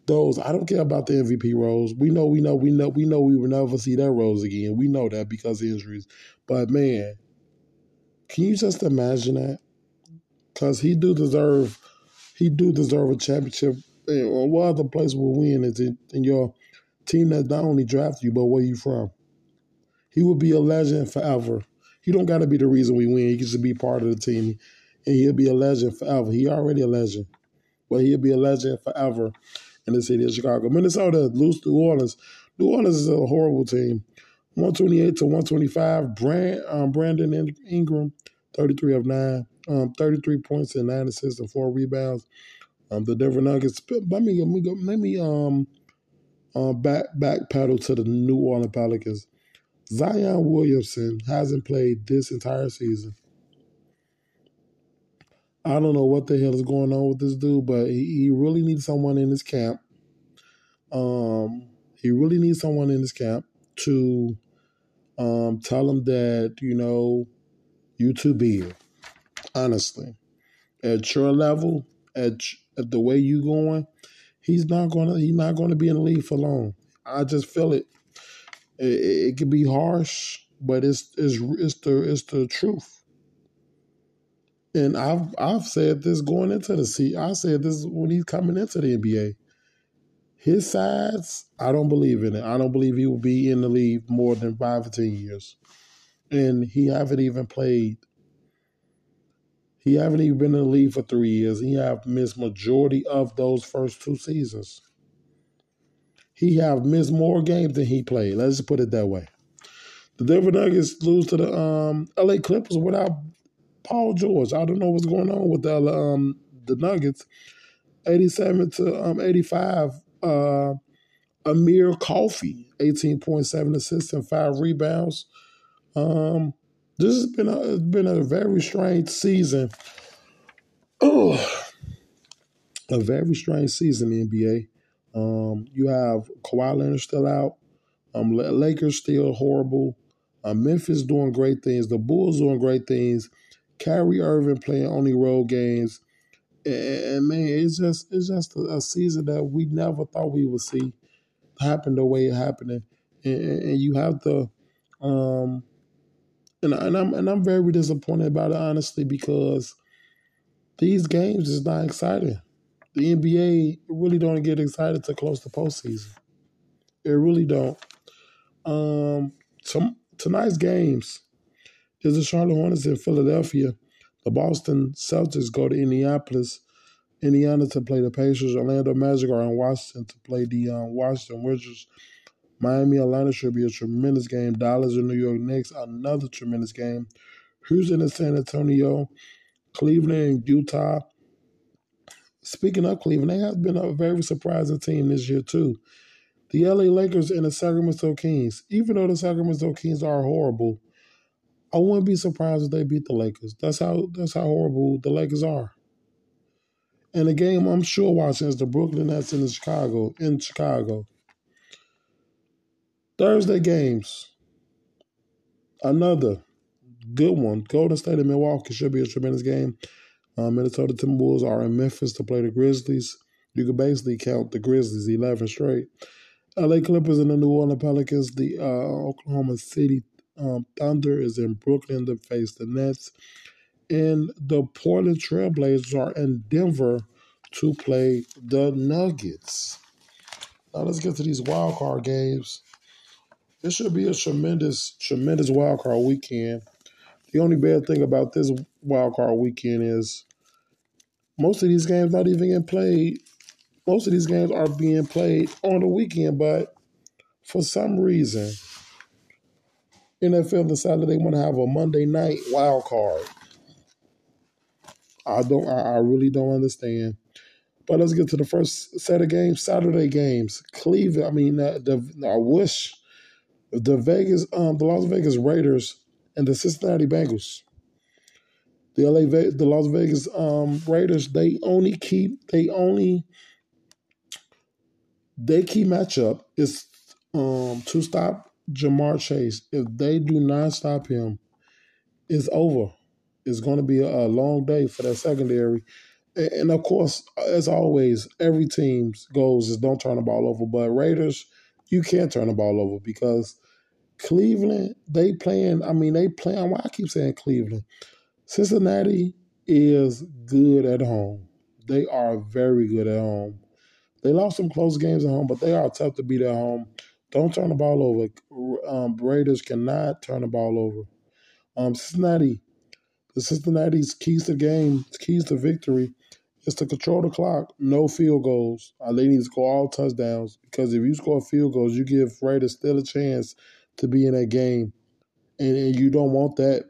S1: those. I don't care about the MVP roles. We know, we know, we know, we know we will never see that roles again. We know that because of injuries. But man, can you just imagine that? Because he do deserve, he do deserve a championship. And uh, what other place will win is in, in your team that not only drafted you, but where you from. He will be a legend forever. He don't got to be the reason we win. He can just be part of the team, and he'll be a legend forever. He already a legend, but he'll be a legend forever in the city of Chicago. Minnesota lose New Orleans. New Orleans is a horrible team. 128 to 125. Brand, um, Brandon Ingram, 33 of 9, um, 33 points and 9 assists and 4 rebounds. Um, the Denver Nuggets, let me, let me, let me um, uh, back, back pedal to the New Orleans Pelicans. Zion Williamson hasn't played this entire season. I don't know what the hell is going on with this dude, but he, he really needs someone in his camp. Um, he really needs someone in his camp to um, tell him that you know you too big. Honestly, at your level, at at the way you going, he's not gonna he's not gonna be in the league for long. I just feel it. It, it, can be harsh, but it's it's it's the it's the truth and I've I've said this going into the seat. I said this when he's coming into the NBA. His size, I don't believe in it. I don't believe he will be in the league more than five or ten years. And he haven't even played. He haven't even been in the league for three years. He have missed majority of those first two seasons. He have missed more games than he played. Let's just put it that way. The Denver Nuggets lose to the um, LA Clippers without Paul George. I don't know what's going on with the um the Nuggets. 87 to um 85. Uh Amir Coffey, 18.7 assists and five rebounds. Um this has been a been a very strange season. Oh a very strange season in the NBA. Um, you have Kawhi Leonard still out. Um, Lakers still horrible. Uh, Memphis doing great things. The Bulls doing great things. Kyrie Irving playing only road games. And, man, it's just it's just a, a, season that we never thought we would see happen the way it happened. And, and you have to, um, and, and I'm and I'm very disappointed about it honestly because these games is not exciting. The NBA really don't get excited to close the postseason. It really don't. Um, some tonight's games is the Charlotte Hornets in Philadelphia. The Boston Celtics go to Indianapolis, Indiana to play the Pacers. Orlando Magic are in Washington to play the um, Washington Wizards. Miami, Atlanta should be a tremendous game. Dallas and New York Knicks, another tremendous game. Houston and San Antonio, Cleveland and Utah. Speaking of Cleveland, they have been a very surprising team this year too. The LA Lakers and the Sacramento Kings. Even though the Sacramento Kings are horrible, I wouldn't be surprised if they beat the Lakers. That's how that's how horrible the Lakers are. And the game I'm sure watching is the Brooklyn Nets in Chicago in Chicago. Thursday games. Another good one. Golden State and Milwaukee should be a tremendous game. Um, Minnesota Timberwolves are in Memphis to play the Grizzlies. You could basically count the Grizzlies 11 straight. LA Clippers and the New Orleans Pelicans, the uh, Oklahoma City um, Thunder is in Brooklyn to face the Nets. And the Portland Trailblazers are in Denver to play the Nuggets. Now let's get to these wild card games. This should be a tremendous, tremendous wild card weekend. The only bad thing about this wild card weekend is most of these games not even getting played. Most of these games are being played on the weekend, but for some reason, NFL decided they want to have a Monday night wild card. I don't. I, I really don't understand. But let's get to the first set of games. Saturday games. Cleveland. I mean, uh, the I wish the Vegas, um, the Las Vegas Raiders and the Cincinnati Bengals. The LA, the Las Vegas um, Raiders. They only keep. They only. They key matchup is um, to stop Ja'Marr Chase. If they do not stop him, it's over. It's going to be a, long day for that secondary. And, and of course, as always, every team's goals is don't turn the ball over. But Raiders, you can't turn the ball over because Cleveland, they playing. I mean, they playing. Why I keep saying Cleveland? Cincinnati is good at home. They are very good at home. They lost some close games at home, but they are tough to beat at home. Don't turn the ball over. Um, Raiders cannot turn the ball over. Um, Cincinnati, the Cincinnati's keys to game, keys to victory, is to control the clock. No field goals. Uh, they need to score all touchdowns because if you score field goals, you give Raiders still a chance to be in that game, and, and you don't want that.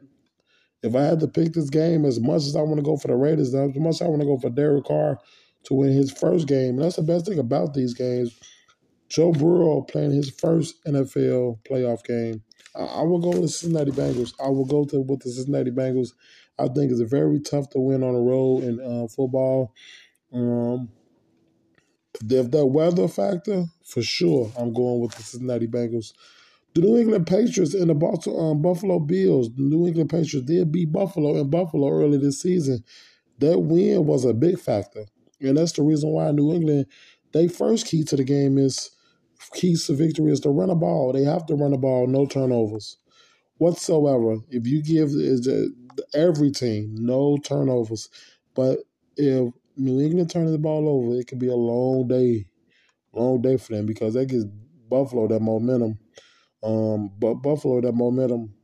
S1: If I had to pick this game, as much as I want to go for the Raiders, as much as I want to go for Derek Carr to win his first game, and that's the best thing about these games. Joe Burrow playing his first NFL playoff game. I, will go with the Cincinnati Bengals. I will go to with the Cincinnati Bengals. I think it's very tough to win on the road in uh, football. Um, if that weather factor, for sure, I'm going with the Cincinnati Bengals. The New England Patriots and the um, Buffalo Bills. The New England Patriots did beat Buffalo in Buffalo early this season. That win was a big factor, and that's the reason why New England. They first key to the game is keys to victory is to run a ball. They have to run a ball, no turnovers whatsoever. If you give every team no turnovers, but if New England turns the ball over, it could be a long day, long day for them because that gives Buffalo that momentum. Um, but Buffalo that momentum,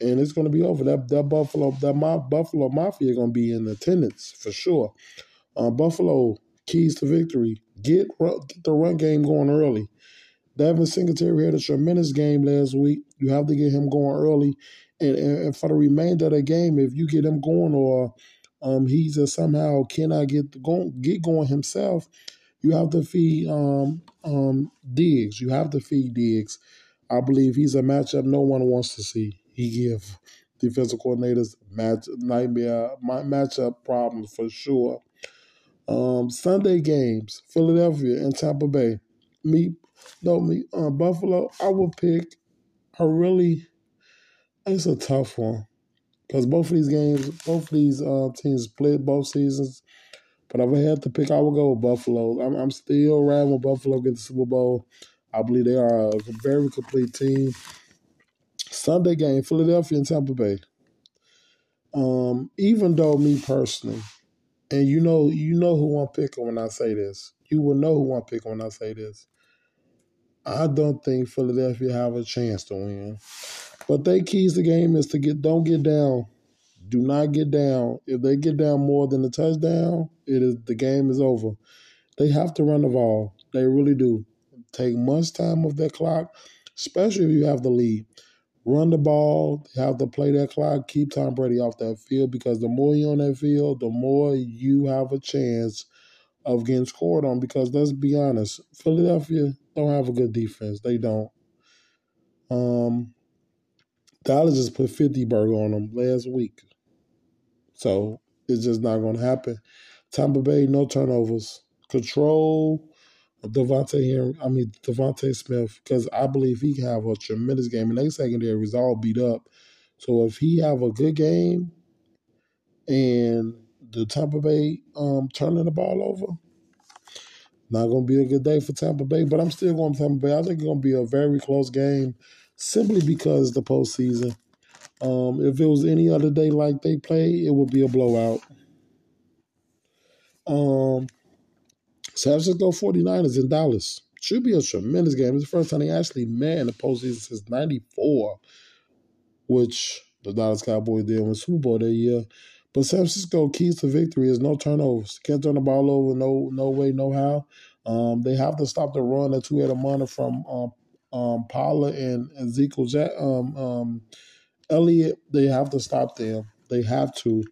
S1: and it's going to be over. That that Buffalo that my Buffalo Mafia going to be in attendance for sure. Uh, Buffalo keys to victory. Get, get the run game going early. Devin Singletary had a tremendous game last week. You have to get him going early. And, and for the remainder of the game, if you get him going or um, he just somehow cannot get going, get going himself, you have to feed um, um, Diggs. You have to feed Diggs. I believe he's a matchup no one wants to see. He give defensive coordinators match nightmare my matchup problems for sure. Um, Sunday games: Philadelphia and Tampa Bay. Me no, me uh, Buffalo. I would pick a really. It's a tough one because both of these games, both of these uh, teams played both seasons. But if I had to pick, I would go with Buffalo. I'm, I'm still riding with Buffalo get the Super Bowl. I believe they are a very complete team. Sunday game, Philadelphia and Tampa Bay. Um, even though me personally, and you know, you know who I'm picking when I say this. You will know who I'm picking when I say this. I don't think Philadelphia have a chance to win. But their keys the game is to get don't get down. Do not get down. If they get down more than a touchdown, it is the game is over. They have to run the ball. They really do. Take much time off that clock, especially if you have the lead. Run the ball, have to play that clock, keep Tom Brady off that field because the more you're on that field, the more you have a chance of getting scored on because let's be honest, Philadelphia don't have a good defense. They don't. Um, Dallas just put 50 burger on them last week. So it's just not going to happen. Tampa Bay, no turnovers. Control Devontae here. I mean DeVonta Smith, because I believe he can have a tremendous game. And they secondary is all beat up. So if he have a good game and the Tampa Bay um, turning the ball over. Not to be a good day for Tampa Bay, but I'm still going to Tampa Bay. I think it's to be a very close game simply because the postseason. Um, if it was any other day like they play, it would be a blowout. Um, San Francisco 49ers in Dallas. Should be a tremendous game. It's the first time they actually met in the postseason since '94, which the Dallas Cowboys did win Super Bowl that year. But San Francisco keys to victory is no turnovers. Can't turn the ball over, no no way, no how. Um, they have to stop the run that two headed money from um, um, Pollard and Ezekiel Jack, um, um, Elliott. They have to stop them. They have to.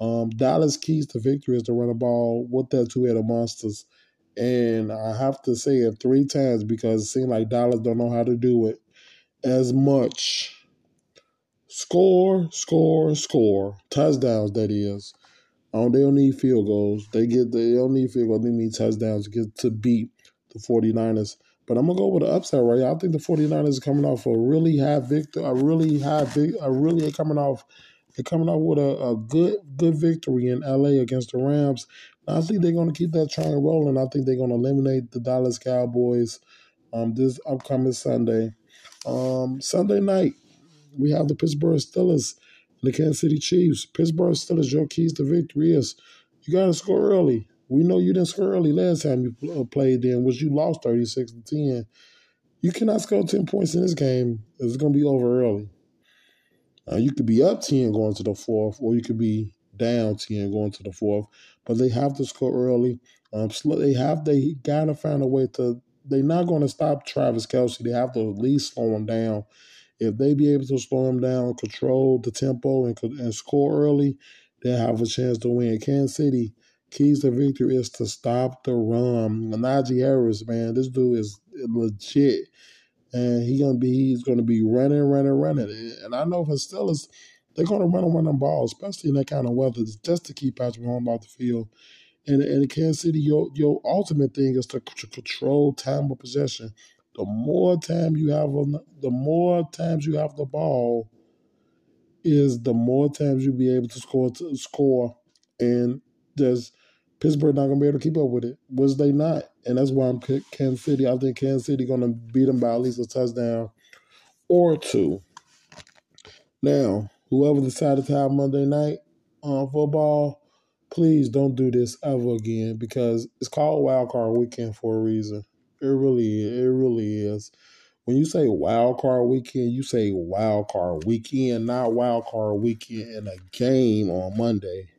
S1: Um, Dallas keys to victory is to run the ball with that two headed monsters. And I have to say it three times because it seems like Dallas don't know how to do it as much. Score, score, score. Touchdowns, that is. Um, they don't need field goals. They get they don't need field goals. They need touchdowns to get to beat the 49ers. But I'm gonna go with the upset right. I think the 49ers are coming off a really high victory, a really high big a really coming off they're coming off with a, a good good victory in LA against the Rams. I think they're gonna keep that train rolling. I think they're gonna eliminate the Dallas Cowboys um this upcoming Sunday. Um Sunday night, we have the Pittsburgh Steelers and the Kansas City Chiefs. Pittsburgh Steelers, your keys to victory is you got to score early. We know you didn't score early last time you uh, played then, which you lost 36 to 10. You cannot score 10 points in this game. It's going to be over early. Uh, you could be up 10 going to the fourth, or you could be down 10 going to the fourth. But they have to score early. Um, they have they got to find a way to. They're not going to stop Travis Kelce. They have to at least slow him down if they be able to slow them down, control the tempo, and, and score early, they'll have a chance to win. Kansas City, keys to victory is to stop the run. Najee Harris, man, this dude is legit. And he gonna be he's gonna be running, running, running. And I know for Steelers, they're gonna run and run the ball, especially in that kind of weather, just to keep Patrick Mahomes off the field. And in Kansas City, your your ultimate thing is to, to control time of possession the more time you have on the more times you have the ball is the more times you'll be able to score to score and there's Pittsburgh not gonna be able to keep up with it. Was they not? And that's why I'm Kansas City. I think Kansas City gonna beat them by at least a touchdown or two. Now, whoever decided to have Monday night on football, please don't do this ever again because it's called Wild Card Weekend for a reason. It really, it really is. When you say wild card weekend, you say wild card weekend, not wild card weekend in a game on Monday.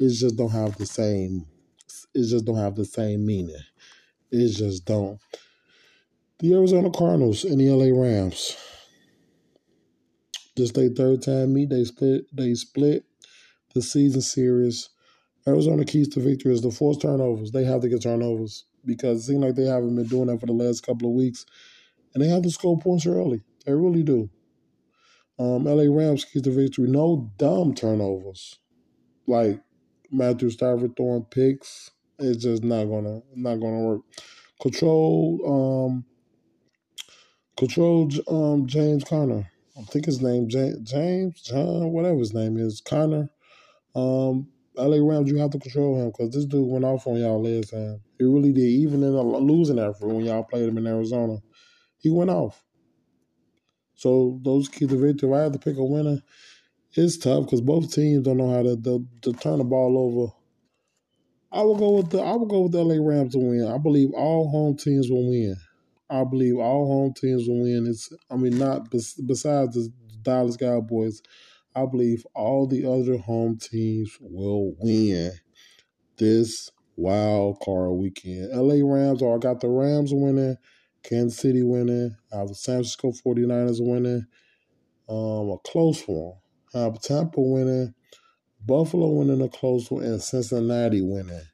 S1: It just don't have the same. It just don't have the same meaning. It just don't. The Arizona Cardinals and the LA Rams. This their third time meet. They split. They split the season series. Arizona keys to victory is the forced turnovers. They have to get turnovers because it seems like they haven't been doing that for the last couple of weeks. And they have to score points early. They really do. Um, LA Rams keys to victory. No dumb turnovers. Like Matthew Stafford throwing picks. It's just not gonna not gonna work. Control um control um James Conner. I think his name James, John whatever his name is Conner. Um LA Rams, you have to control him because this dude went off on y'all last time. He really did. Even in a losing effort when y'all played him in Arizona, he went off. So those keys of victory. I have to pick a winner, it's tough because both teams don't know how to, to, to turn the ball over. I will go with the I will go with the LA Rams to win. I believe all home teams will win. I believe all home teams will win. It's I mean not besides the Dallas Cowboys. I believe all the other home teams will win this wild card weekend. LA Rams, or I got the Rams winning, Kansas City winning, I have the San Francisco 49ers winning, um, a close one. I have Tampa winning, Buffalo winning a close one, and Cincinnati winning.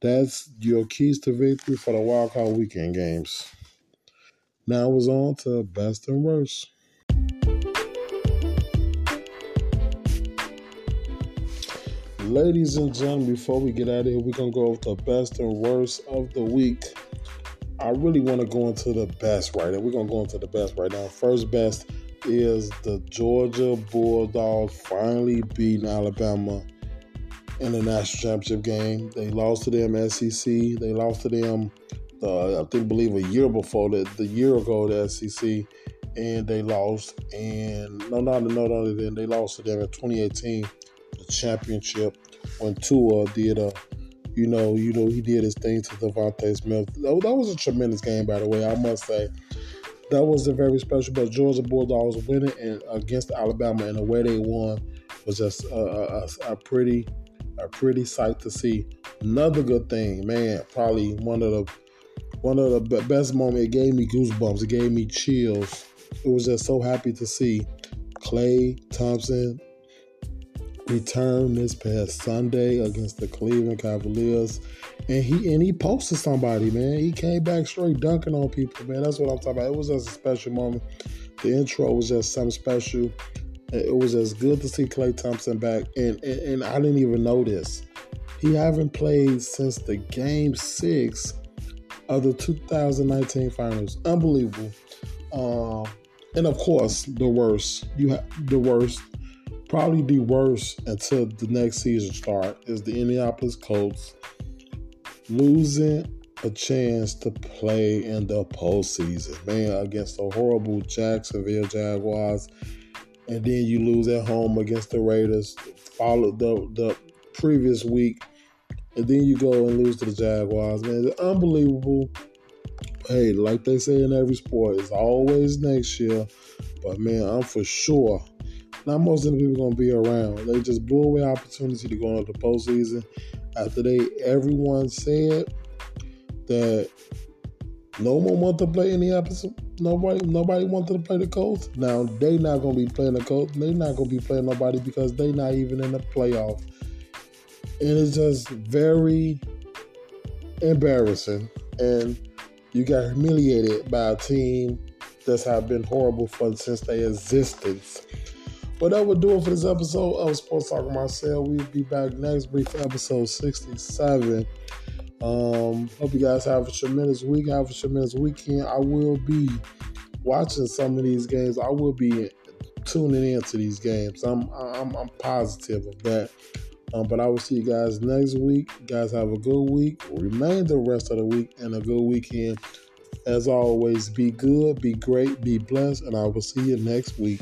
S1: That's your keys to victory for the wild card weekend games. Now it's on to best and worst. Ladies and gentlemen, before we get out of here, we're gonna go over the best and worst of the week. I really want to go into the best right now. We're gonna go into the best right now. First best is the Georgia Bulldogs finally beating Alabama in the national championship game. They lost to them SEC. They lost to them, uh, I think, believe a year before that, the year ago, the SEC, and they lost. And no, no, no, no, then they lost to them in 2018 the championship when Tua did a, you know, you know, he did his thing to DeVonta Smith. That, that was a tremendous game, by the way. I must say that was a very special. But Georgia Bulldogs winning and against Alabama and the way they won was just a, a, a, pretty, a pretty sight to see. Another good thing, man. Probably one of the one of the best moments. It gave me goosebumps. It gave me chills. It was just so happy to see Klay Thompson return this past Sunday against the Cleveland Cavaliers. And he and he posted somebody, man. He came back straight dunking on people, man. That's what I'm talking about. It was just a special moment. The intro was just something special. It was just good to see Klay Thompson back. And, and, and I didn't even know this. He haven't played since the game six of the 2019 finals. Unbelievable. Um, and of course, the worst. You have the worst probably the worst until the next season start is the Indianapolis Colts losing a chance to play in the postseason, man, against the horrible Jacksonville Jaguars, and then you lose at home against the Raiders. Follow the the previous week, and then you go and lose to the Jaguars, man. It's unbelievable. Hey, like they say in every sport, it's always next year. But man, I'm for sure not most of the people gonna be around. They just blew away opportunity to go into the postseason after they everyone said that no one wanted to play episode. Nobody nobody wanted to play the Colts. Now they not gonna be playing the Colts. They not gonna be playing nobody because they not even in the playoff. And it's just very embarrassing. And you got humiliated by a team that's have been horrible for since their existence. But that would do it for this episode of Sports Talk Myself. We'll be back next week for episode 67. Um, hope you guys have a tremendous week, have a tremendous weekend. I will be watching some of these games. I will be tuning into these games. I'm I'm, I'm positive of that. Um, but I will see you guys next week. You guys have a good week. Remain the rest of the week and a good weekend. As always, be good, be great, be blessed, and I will see you next week.